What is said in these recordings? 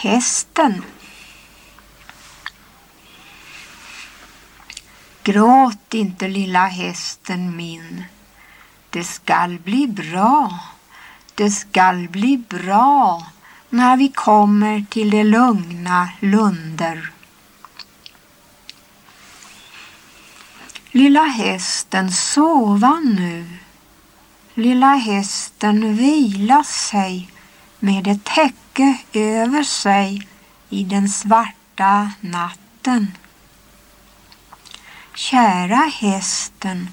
hästen. Gråt inte lilla hästen min. Det skall bli bra. Det skall bli bra när vi kommer till de lugna lunder. Lilla hästen sova nu. Lilla hästen vila sig med ett täcke över sig i den svarta natten. Kära hästen,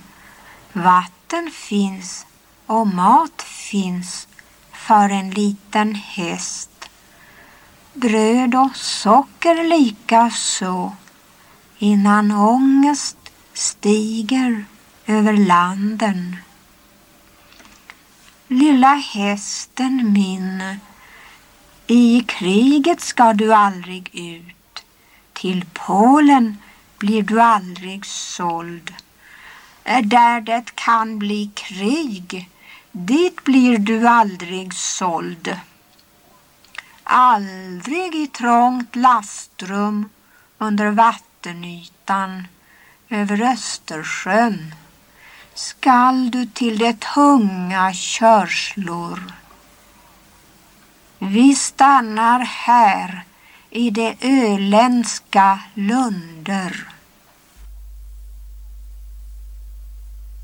vatten finns och mat finns för en liten häst. Bröd och socker lika så innan ångest stiger över landen. Lilla hästen min, i kriget ska du aldrig ut. Till Polen blir du aldrig såld. Där det kan bli krig, dit blir du aldrig såld. Aldrig i trångt lastrum under vattenytan över Östersjön skall du till det tunga körslor. Vi stannar här i de öländska lunder